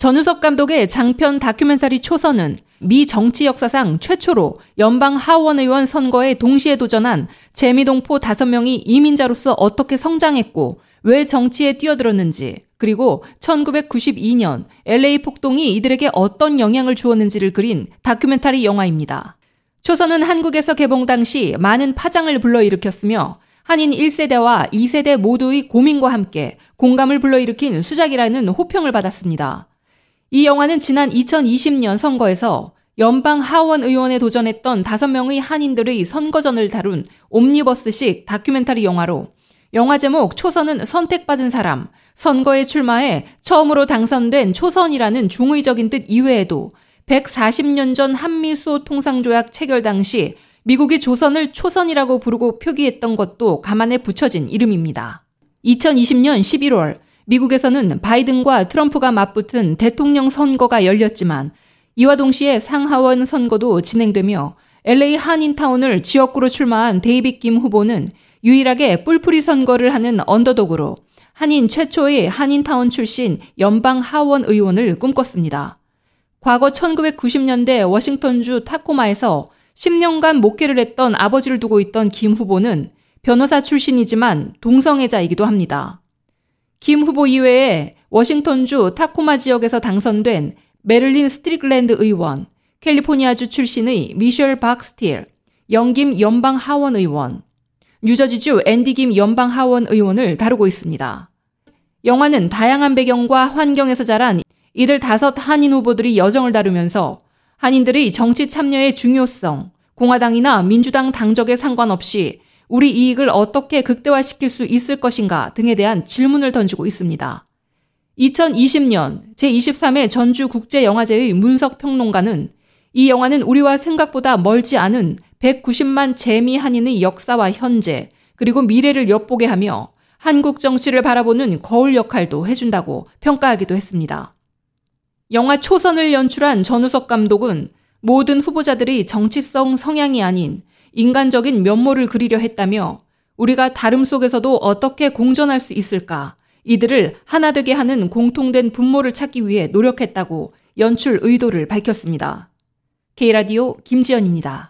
전우석 감독의 장편 다큐멘터리 초선은 미 정치 역사상 최초로 연방 하원 의원 선거에 동시에 도전한 재미동포 5명이 이민자로서 어떻게 성장했고 왜 정치에 뛰어들었는지 그리고 1992년 LA 폭동이 이들에게 어떤 영향을 주었는지를 그린 다큐멘터리 영화입니다. 초선은 한국에서 개봉 당시 많은 파장을 불러일으켰으며 한인 1세대와 2세대 모두의 고민과 함께 공감을 불러일으킨 수작이라는 호평을 받았습니다. 이 영화는 지난 2020년 선거에서 연방 하원 의원에 도전했던 5명의 한인들의 선거전을 다룬 옴니버스식 다큐멘터리 영화로 영화 제목 초선은 선택받은 사람, 선거에 출마해 처음으로 당선된 초선이라는 중의적인 뜻 이외에도 140년 전 한미 수호 통상조약 체결 당시 미국이 조선을 초선이라고 부르고 표기했던 것도 감안해 붙여진 이름입니다. 2020년 11월 미국에서는 바이든과 트럼프가 맞붙은 대통령 선거가 열렸지만 이와 동시에 상하원 선거도 진행되며 LA 한인타운을 지역구로 출마한 데이빗 김 후보는 유일하게 뿔풀이 선거를 하는 언더독으로 한인 최초의 한인타운 출신 연방 하원 의원을 꿈꿨습니다. 과거 1990년대 워싱턴주 타코마에서 10년간 목회를 했던 아버지를 두고 있던 김 후보는 변호사 출신이지만 동성애자이기도 합니다. 김 후보 이외에 워싱턴주 타코마 지역에서 당선된 메릴린 스트릭랜드 의원, 캘리포니아주 출신의 미셸 박 스틸, 영김 연방 하원 의원, 뉴저지주 앤디 김 연방 하원 의원을 다루고 있습니다. 영화는 다양한 배경과 환경에서 자란 이들 다섯 한인 후보들이 여정을 다루면서 한인들의 정치 참여의 중요성, 공화당이나 민주당 당적에 상관없이 우리 이익을 어떻게 극대화시킬 수 있을 것인가 등에 대한 질문을 던지고 있습니다. 2020년 제23회 전주국제영화제의 문석 평론가는 이 영화는 우리와 생각보다 멀지 않은 190만 재미 한인의 역사와 현재, 그리고 미래를 엿보게 하며 한국 정치를 바라보는 거울 역할도 해준다고 평가하기도 했습니다. 영화 초선을 연출한 전우석 감독은 모든 후보자들이 정치성 성향이 아닌 인간적인 면모를 그리려 했다며 우리가 다름 속에서도 어떻게 공존할 수 있을까 이들을 하나 되게 하는 공통된 분모를 찾기 위해 노력했다고 연출 의도를 밝혔습니다. K라디오 김지연입니다.